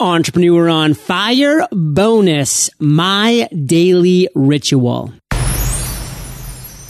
Entrepreneur on Fire bonus, my daily ritual.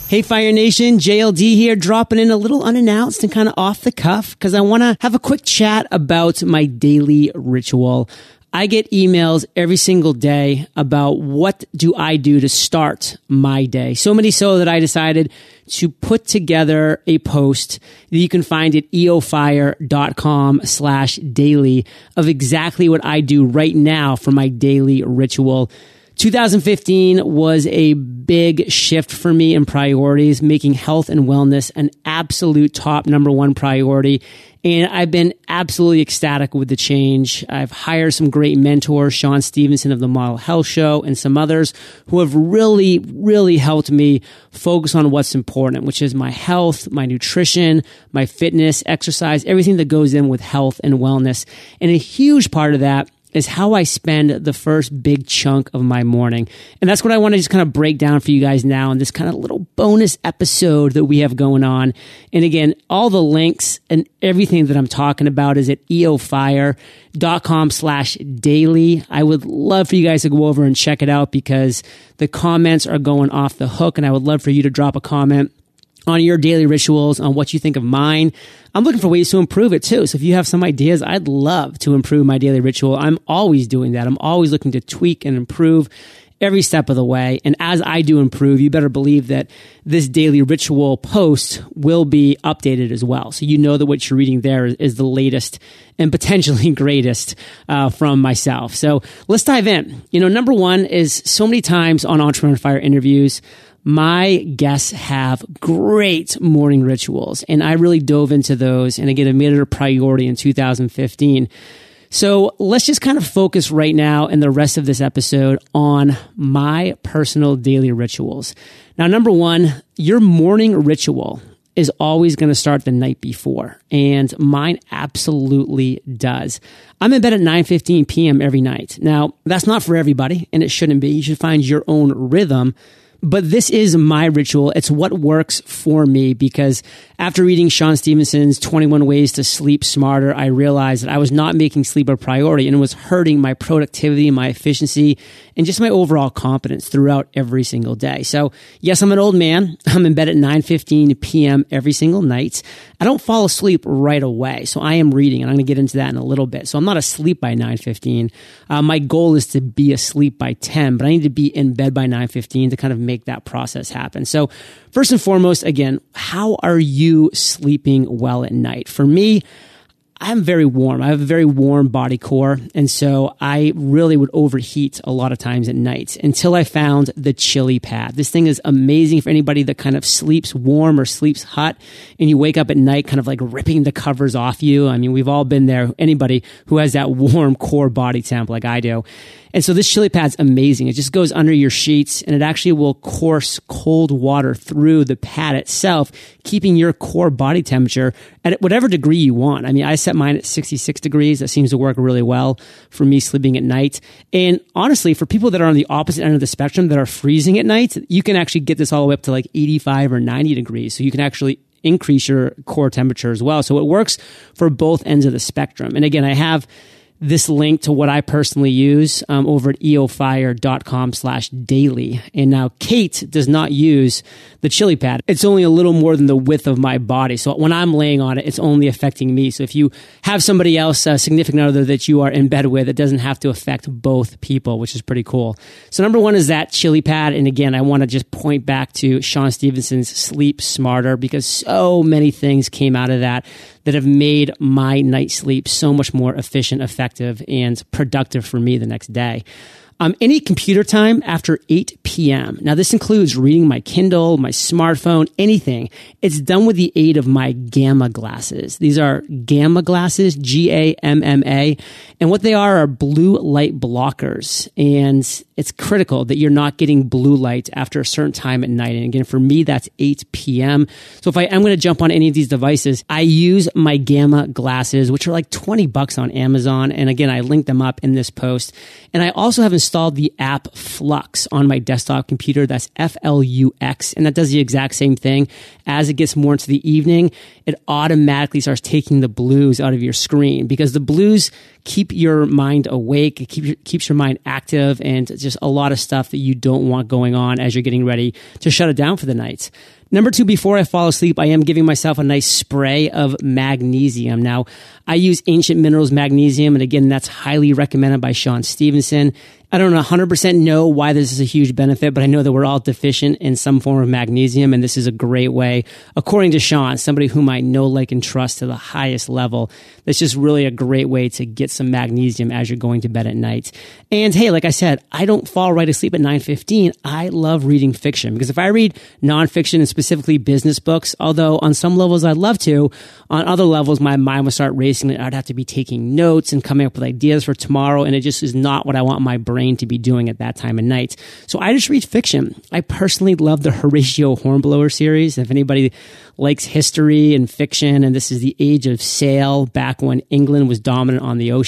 Hey Fire Nation, JLD here, dropping in a little unannounced and kind of off the cuff because I want to have a quick chat about my daily ritual. I get emails every single day about what do I do to start my day. So many so that I decided to put together a post that you can find at eofire.com slash daily of exactly what I do right now for my daily ritual. 2015 was a big shift for me in priorities, making health and wellness an absolute top number one priority. And I've been absolutely ecstatic with the change. I've hired some great mentors, Shawn Stevenson of the Model Health Show and some others who have really, really helped me focus on what's important, which is my health, my nutrition, my fitness, exercise, everything that goes in with health and wellness. And a huge part of that is how I spend the first big chunk of my morning. And that's what I want to just kind of break down for you guys now in this kind of little bonus episode that we have going on. And again, all the links and everything that I'm talking about is at eofire.com slash daily. I would love for you guys to go over and check it out because the comments are going off the hook and I would love for you to drop a comment on your daily rituals, on what you think of mine. I'm looking for ways to improve it too. So if you have some ideas, I'd love to improve my daily ritual. I'm always doing that. I'm always looking to tweak and improve every step of the way. And as I do improve, you better believe that this daily ritual post will be updated as well. So you know that what you're reading there is the latest and potentially greatest uh, from myself. So let's dive in. You know, number one is so many times on Entrepreneur Fire interviews, my guests have great morning rituals, and I really dove into those. And again, I made it a priority in 2015. So let's just kind of focus right now and the rest of this episode on my personal daily rituals. Now, number one, your morning ritual is always going to start the night before and mine absolutely does. I'm in bed at 9:15 p.m. every night. Now, that's not for everybody and it shouldn't be. You should find your own rhythm but this is my ritual. It's what works for me because after reading Shawn Stevenson's 21 Ways to Sleep Smarter, I realized that I was not making sleep a priority and it was hurting my productivity, my efficiency, and just my overall competence throughout every single day. So yes, I'm an old man. I'm in bed at 9:15 p.m. every single night. I don't fall asleep right away. So I am reading and I'm going to get into that in a little bit. So I'm not asleep by 9:15. Uh, my goal is to be asleep by 10, but I need to be in bed by 9:15 to kind of make that process happen. So first and foremost, again, how are you sleeping well at night? For me, I'm very warm. I have a very warm body core. And so I really would overheat a lot of times at night until I found the chili pad. This thing is amazing for anybody that kind of sleeps warm or sleeps hot and you wake up at night kind of like ripping the covers off you. I mean, we've all been there. Anybody who has that warm core body temp like I do. And so this chili pad's amazing. It just goes under your sheets and it actually will course cold water through the pad itself, keeping your core body temperature at whatever degree you want. I mean, I set mine at 66 degrees. That seems to work really well for me sleeping at night. And honestly, for people that are on the opposite end of the spectrum that are freezing at night, you can actually get this all the way up to like 85 or 90 degrees. So you can actually increase your core temperature as well. So it works for both ends of the spectrum. And again, I have this link to what I personally use um, over at eofire.com slash daily. And now Kate does not use the chili pad. It's only a little more than the width of my body. So when I'm laying on it, it's only affecting me. So if you have somebody else, a significant other that you are in bed with, it doesn't have to affect both people, which is pretty cool. So number one is that chili pad. And again, I want to just point back to Shawn Stevenson's Sleep Smarter because so many things came out of that that have made my night sleep so much more efficient, effective, and productive for me the next day. Um, any computer time after 8 p.m. Now, this includes reading my Kindle, my smartphone, anything. It's done with the aid of my Gamma glasses. These are Gamma glasses, G A M M A. And what they are are blue light blockers. And it's critical that you're not getting blue light after a certain time at night. And again, for me, that's 8 p.m. So if I am going to jump on any of these devices, I use my Gamma glasses, which are like 20 bucks on Amazon. And again, I link them up in this post. And I also have installed the app Flux on my desktop computer. That's F L U X. And that does the exact same thing. As it gets more into the evening, it automatically starts taking the blues out of your screen because the blues keep your mind awake. It keep, keeps your mind active and just a lot of stuff that you don't want going on as you're getting ready to shut it down for the night. Number two, before I fall asleep, I am giving myself a nice spray of magnesium. Now, I use Ancient Minerals Magnesium, and again, that's highly recommended by Shawn Stevenson. I don't 100% know why this is a huge benefit, but I know that we're all deficient in some form of magnesium, and this is a great way, according to Shawn, somebody whom I know, like, and trust to the highest level. That's just really a great way to get some magnesium as you're going to bed at night. And hey, like I said, I don't fall right asleep at 9.15. I love reading fiction because if I read nonfiction and specifically business books, although on some levels I'd love to, on other levels my mind would start racing and I'd have to be taking notes and coming up with ideas for tomorrow, and it just is not what I want my brain to be doing at that time of night. So I just read fiction. I personally love the Horatio Hornblower series. If anybody likes history and fiction, and this is the age of sail back when England was dominant on the ocean.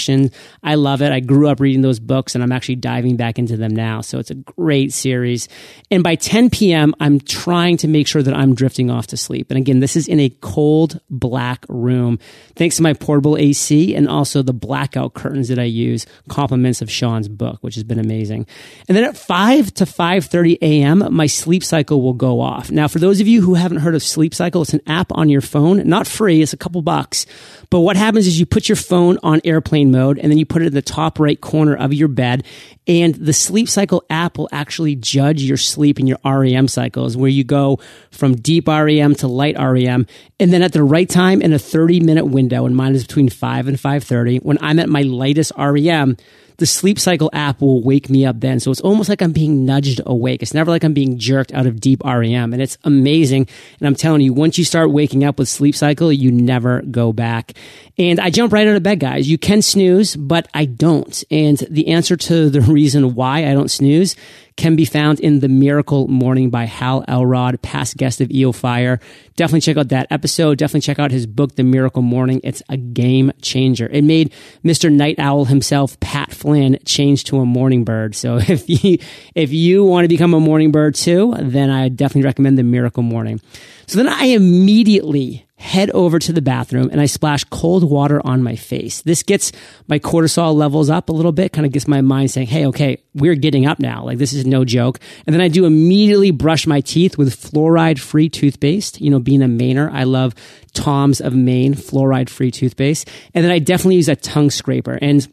I love it. I grew up reading those books and I'm actually diving back into them now. So it's a great series. And by 10 p.m., I'm trying to make sure that I'm drifting off to sleep. And again, this is in a cold black room, thanks to my portable AC and also the blackout curtains that I use, compliments of Shawn's book, which has been amazing. And then at 5 to 5.30 a.m., my sleep cycle will go off. Now, for those of you who haven't heard of sleep cycle, it's an app on your phone, not free. It's a couple bucks. But what happens is you put your phone on airplane mode and then you put it in the top right corner of your bed and the sleep cycle app will actually judge your sleep and your REM cycles where you go from deep REM to light REM. And then at the right time in a 30 minute window, and mine is between 5 and 5.30, when I'm at my lightest REM, the sleep cycle app will wake me up then. So it's almost like I'm being nudged awake. It's never like I'm being jerked out of deep REM. And it's amazing. And I'm telling you, once you start waking up with sleep cycle, you never go back. And I jump right out of bed, guys. You can snooze, but I don't. And the answer to the reason why I don't snooze can be found in The Miracle Morning by Hal Elrod, past guest of EO Fire. Definitely check out that episode. Definitely check out his book, The Miracle Morning. It's a game changer. It made Mr. Night Owl himself, Pat Flynn, changed to a morning bird. So if you, if you want to become a morning bird too, then I definitely recommend The Miracle Morning. So then I immediately head over to the bathroom and I splash cold water on my face. This gets my cortisol levels up a little bit, kind of gets my mind saying, Hey, okay, we're getting up now. Like this is no joke. And then I do immediately brush my teeth with fluoride free toothpaste. You know, being a Mainer, I love Tom's of Maine fluoride free toothpaste. And then I definitely use a tongue scraper. And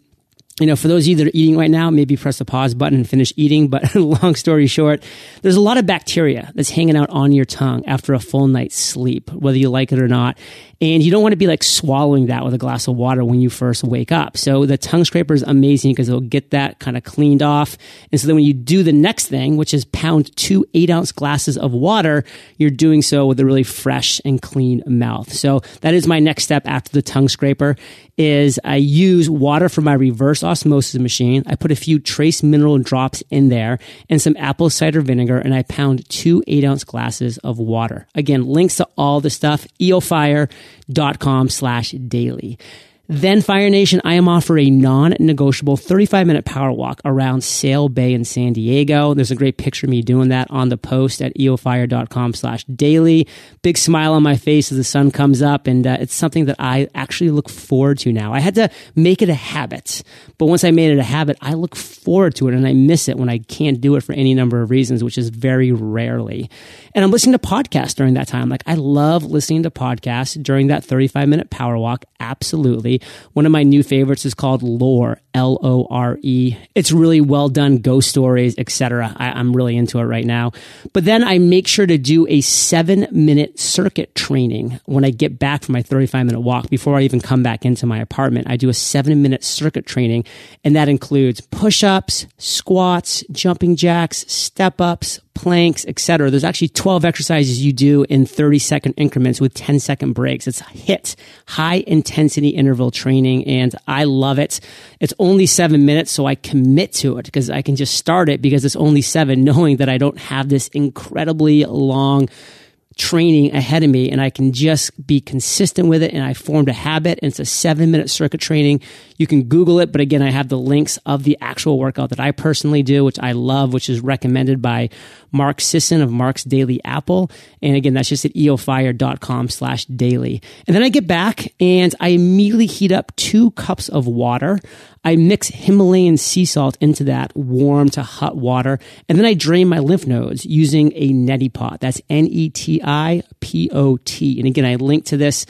you know, for those of you that are eating right now, maybe press the pause button and finish eating. But long story short, there's a lot of bacteria that's hanging out on your tongue after a full night's sleep, whether you like it or not. And you don't want to be like swallowing that with a glass of water when you first wake up. So the tongue scraper is amazing because it'll get that kind of cleaned off. And so then when you do the next thing, which is pound two eight ounce glasses of water, you're doing so with a really fresh and clean mouth. So that is my next step after the tongue scraper is I use water from my reverse osmosis machine. I put a few trace mineral drops in there and some apple cider vinegar and I pound two eight ounce glasses of water. Again, links to all the stuff, eofire dot com slash daily. Then Fire Nation, I am off for a non-negotiable 35 minute power walk around Sail Bay in San Diego. There's a great picture of me doing that on the post at eofire.com slash daily. Big smile on my face as the sun comes up. And uh, it's something that I actually look forward to now. I had to make it a habit, but once I made it a habit, I look forward to it and I miss it when I can't do it for any number of reasons, which is very rarely. And I'm listening to podcasts during that time. Like I love listening to podcasts during that 35 minute power walk. Absolutely. One of my new favorites is called Lore, L O R E. It's really well done, ghost stories, etc. I'm really into it right now. But then I make sure to do a seven minute circuit training when I get back from my 35 minute walk before I even come back into my apartment. I do a seven minute circuit training, and that includes push ups, squats, jumping jacks, step ups, planks, etc. There's actually 12 exercises you do in 30 second increments with 10 second breaks. It's HIT, high intensity interval training, and I love it. It's only seven minutes, so I commit to it because I can just start it because it's only seven, knowing that I don't have this incredibly long training ahead of me and I can just be consistent with it. And I formed a habit and it's a seven minute circuit training. You can Google it. But again, I have the links of the actual workout that I personally do, which I love, which is recommended by Mark Sisson of Mark's Daily Apple. And again, that's just at eofire.com slash daily. And then I get back and I immediately heat up two cups of water. I mix Himalayan sea salt into that warm to hot water. And then I drain my lymph nodes using a neti pot. That's N-E-T-I-P-O-T. And again, I link to this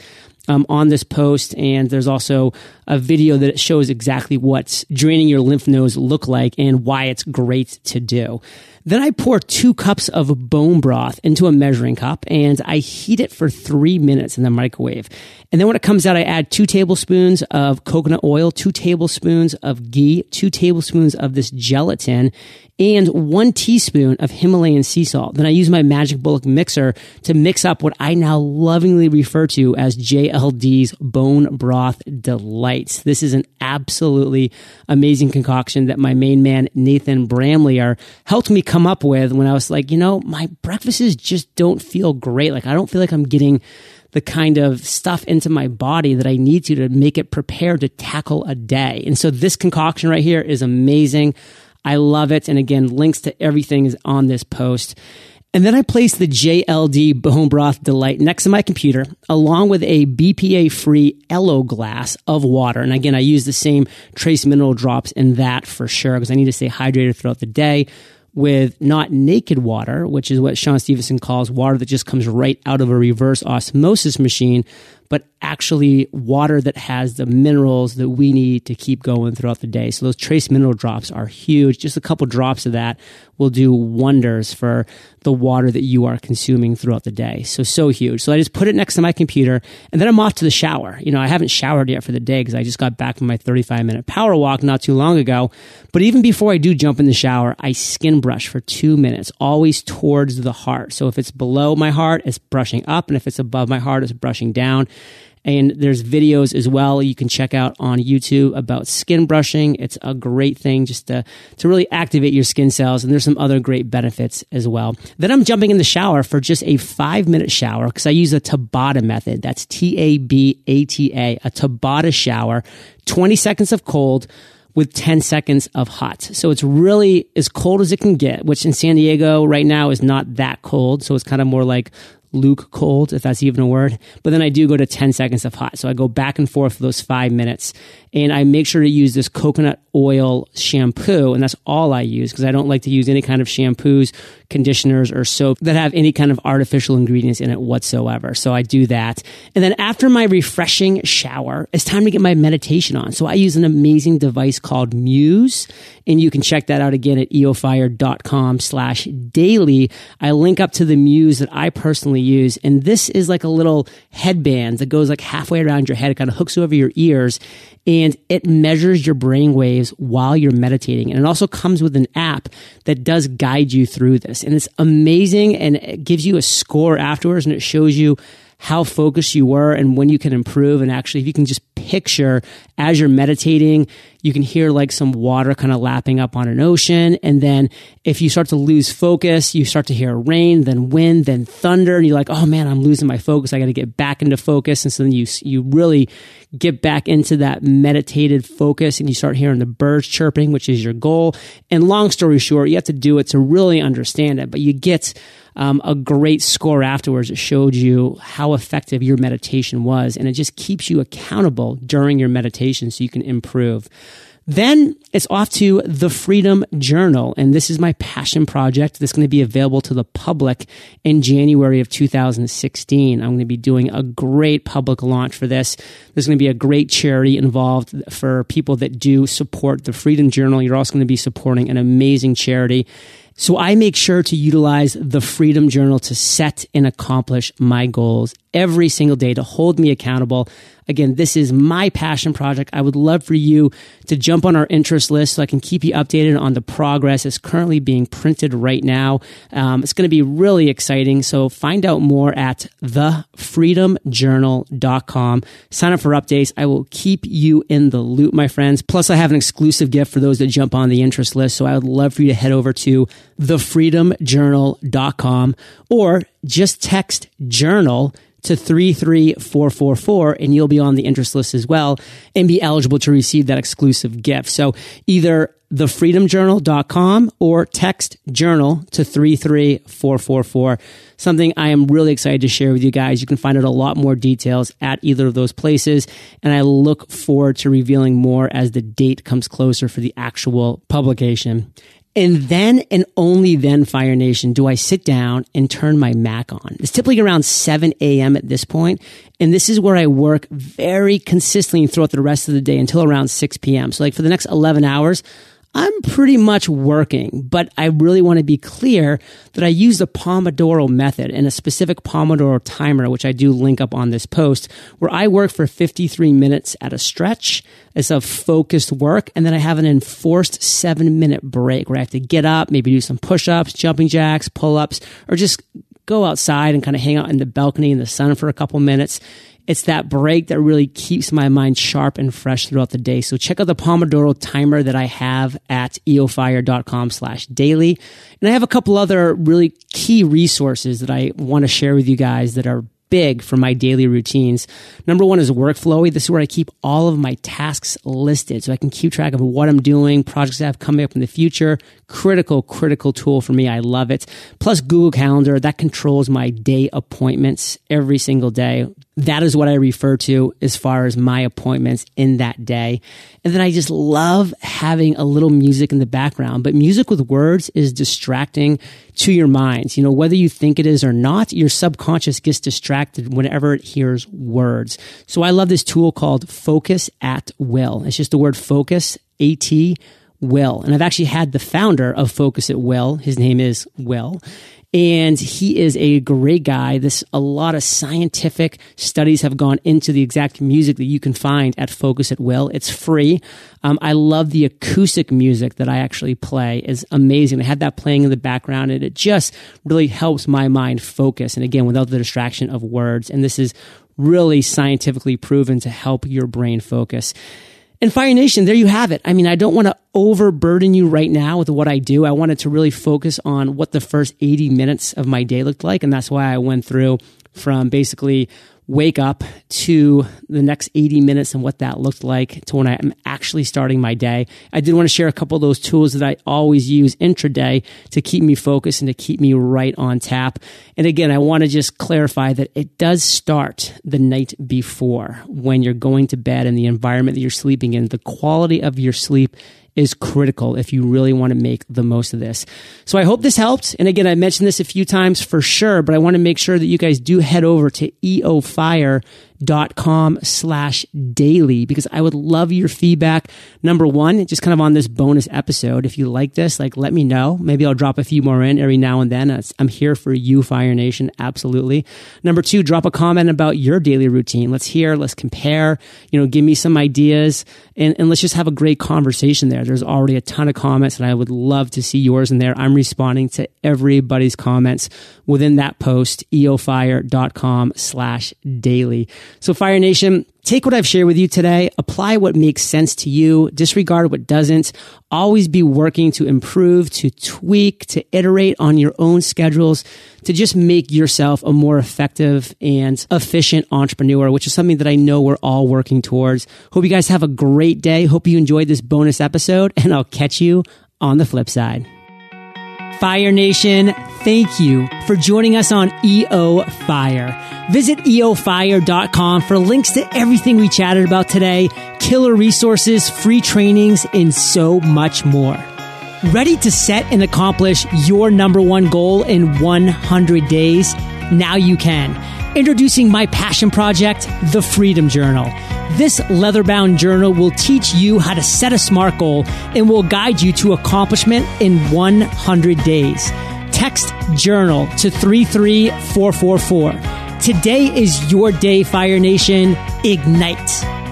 um, on this post, and there's also a video that shows exactly what draining your lymph nodes look like and why it's great to do. Then I pour two cups of bone broth into a measuring cup and I heat it for three minutes in the microwave. And then when it comes out, I add two tablespoons of coconut oil, two tablespoons of ghee, two tablespoons of this gelatin, and one teaspoon of Himalayan sea salt. Then I use my Magic Bullet mixer to mix up what I now lovingly refer to as JLD's Bone Broth Delights. This is an absolutely amazing concoction that my main man, Nathan Bramley, helped me come up with when I was like, you know, my breakfasts just don't feel great. Like, I don't feel like I'm getting the kind of stuff into my body that I need to to make it prepared to tackle a day. And so this concoction right here is amazing. I love it. And again, links to everything is on this post. And then I place the JLD Bone Broth Delight next to my computer, along with a BPA free Elo glass of water. And again, I use the same trace mineral drops in that for sure, because I need to stay hydrated throughout the day with not naked water, which is what Shawn Stevenson calls water that just comes right out of a reverse osmosis machine, but actually water that has the minerals that we need to keep going throughout the day. So those trace mineral drops are huge. Just a couple drops of that will do wonders for the water that you are consuming throughout the day. So, so huge. So I just put it next to my computer and then I'm off to the shower. You know, I haven't showered yet for the day because I just got back from my 35 minute power walk not too long ago. But even before I do jump in the shower, I skin brush for two minutes, always towards the heart. So if it's below my heart, it's brushing up. And if it's above my heart, it's brushing down. And there's videos as well you can check out on YouTube about skin brushing. It's a great thing just to, to really activate your skin cells. And there's some other great benefits as well. Then I'm jumping in the shower for just a five minute shower because I use a Tabata method. That's T A B A T A, a Tabata shower, 20 seconds of cold with 10 seconds of hot. So it's really as cold as it can get, which in San Diego right now is not that cold. So it's kind of more like Luke cold, if that's even a word. But then I do go to 10 seconds of hot. So I go back and forth for those five minutes. And I make sure to use this coconut oil shampoo. And that's all I use because I don't like to use any kind of shampoos, conditioners, or soap that have any kind of artificial ingredients in it whatsoever. So I do that. And then after my refreshing shower, it's time to get my meditation on. So I use an amazing device called Muse. And you can check that out again at eofire.com slash daily. I link up to the Muse that I personally use. And this is like a little headband that goes like halfway around your head. It kind of hooks over your ears and it measures your brain waves while you're meditating. And it also comes with an app that does guide you through this. And it's amazing and it gives you a score afterwards and it shows you how focused you were and when you can improve. And actually, if you can just picture as you're meditating, you can hear like some water kind of lapping up on an ocean. And then if you start to lose focus, you start to hear rain, then wind, then thunder. And you're like, oh man, I'm losing my focus. I got to get back into focus. And so then you, you really get back into that meditated focus and you start hearing the birds chirping, which is your goal. And long story short, you have to do it to really understand it, but you get um, a great score afterwards. It showed you how effective your meditation was, and it just keeps you accountable during your meditation so you can improve. Then it's off to the Freedom Journal. And this is my passion project that's going to be available to the public in January of 2016. I'm going to be doing a great public launch for this. There's going to be a great charity involved for people that do support the Freedom Journal. You're also going to be supporting an amazing charity. So I make sure to utilize the Freedom Journal to set and accomplish my goals every single day to hold me accountable. Again, this is my passion project. I would love for you to jump on our interest list so I can keep you updated on the progress. It's currently being printed right now. Um, it's going to be really exciting. So find out more at thefreedomjournal.com. Sign up for updates. I will keep you in the loop, my friends. Plus, I have an exclusive gift for those that jump on the interest list. So I would love for you to head over to thefreedomjournal.com or just text journal to 33444 and you'll be on the interest list as well and be eligible to receive that exclusive gift. So either thefreedomjournal.com or text journal to 33444. Something I am really excited to share with you guys. You can find out a lot more details at either of those places. And I look forward to revealing more as the date comes closer for the actual publication. And then and only then, Fire Nation, do I sit down and turn my Mac on. It's typically around 7 a.m. at this point, And this is where I work very consistently throughout the rest of the day until around 6 p.m. So like for the next 11 hours, I'm pretty much working, but I really want to be clear that I use the Pomodoro method and a specific Pomodoro timer, which I do link up on this post, where I work for 53 minutes at a stretch. It's a focused work. And then I have an enforced seven minute break where I have to get up, maybe do some push ups, jumping jacks, pull ups, or just go outside and kind of hang out in the balcony in the sun for a couple minutes. It's that break that really keeps my mind sharp and fresh throughout the day. So check out the Pomodoro timer that I have at eofire.com slash daily. And I have a couple other really key resources that I want to share with you guys that are big for my daily routines. Number one is Workflowy. This is where I keep all of my tasks listed so I can keep track of what I'm doing, projects I have coming up in the future. Critical, critical tool for me. I love it. Plus Google Calendar that controls my day appointments every single day. That is what I refer to as far as my appointments in that day. And then I just love having a little music in the background, but music with words is distracting to your minds. You know, whether you think it is or not, your subconscious gets distracted whenever it hears words. So I love this tool called Focus at Will. It's just the word focus, A-T, Will. And I've actually had the founder of Focus at Will. His name is Will and he is a great guy. This a lot of scientific studies have gone into the exact music that you can find at Focus at Will. It's free. Um, I love the acoustic music that I actually play. is amazing. I had that playing in the background, and it just really helps my mind focus. And again, without the distraction of words. And this is really scientifically proven to help your brain focus. And Fire Nation, there you have it. I mean, I don't want to overburden you right now with what I do. I wanted to really focus on what the first 80 minutes of my day looked like. And that's why I went through from basically wake up to the next 80 minutes and what that looked like to when I am actually starting my day. I did want to share a couple of those tools that I always use intraday to keep me focused and to keep me right on tap. And again, I want to just clarify that it does start the night before when you're going to bed and the environment that you're sleeping in. The quality of your sleep is critical if you really want to make the most of this. So I hope this helped. And again, I mentioned this a few times for sure, but I want to make sure that you guys do head over to eofire dot com slash daily because I would love your feedback. Number one, just kind of on this bonus episode. If you like this, like let me know. Maybe I'll drop a few more in every now and then. I'm here for you, Fire Nation. Absolutely. Number two, drop a comment about your daily routine. Let's hear, let's compare, you know, give me some ideas and, and let's just have a great conversation there. There's already a ton of comments and I would love to see yours in there. I'm responding to everybody's comments within that post, eofire.com slash daily. So Fire Nation, take what I've shared with you today, apply what makes sense to you, disregard what doesn't. Always be working to improve, to tweak, to iterate on your own schedules, to just make yourself a more effective and efficient entrepreneur, which is something that I know we're all working towards. Hope you guys have a great day. Hope you enjoyed this bonus episode and I'll catch you on the flip side. Fire Nation, thank you for joining us on EO Fire. Visit eofire.com for links to everything we chatted about today, killer resources, free trainings, and so much more. Ready to set and accomplish your number one goal in 100 days? Now you can. Introducing my passion project, The Freedom Journal. This leather bound journal will teach you how to set a SMART goal and will guide you to accomplishment in 100 days. Text journal to 33444. Today is your day, Fire Nation. Ignite.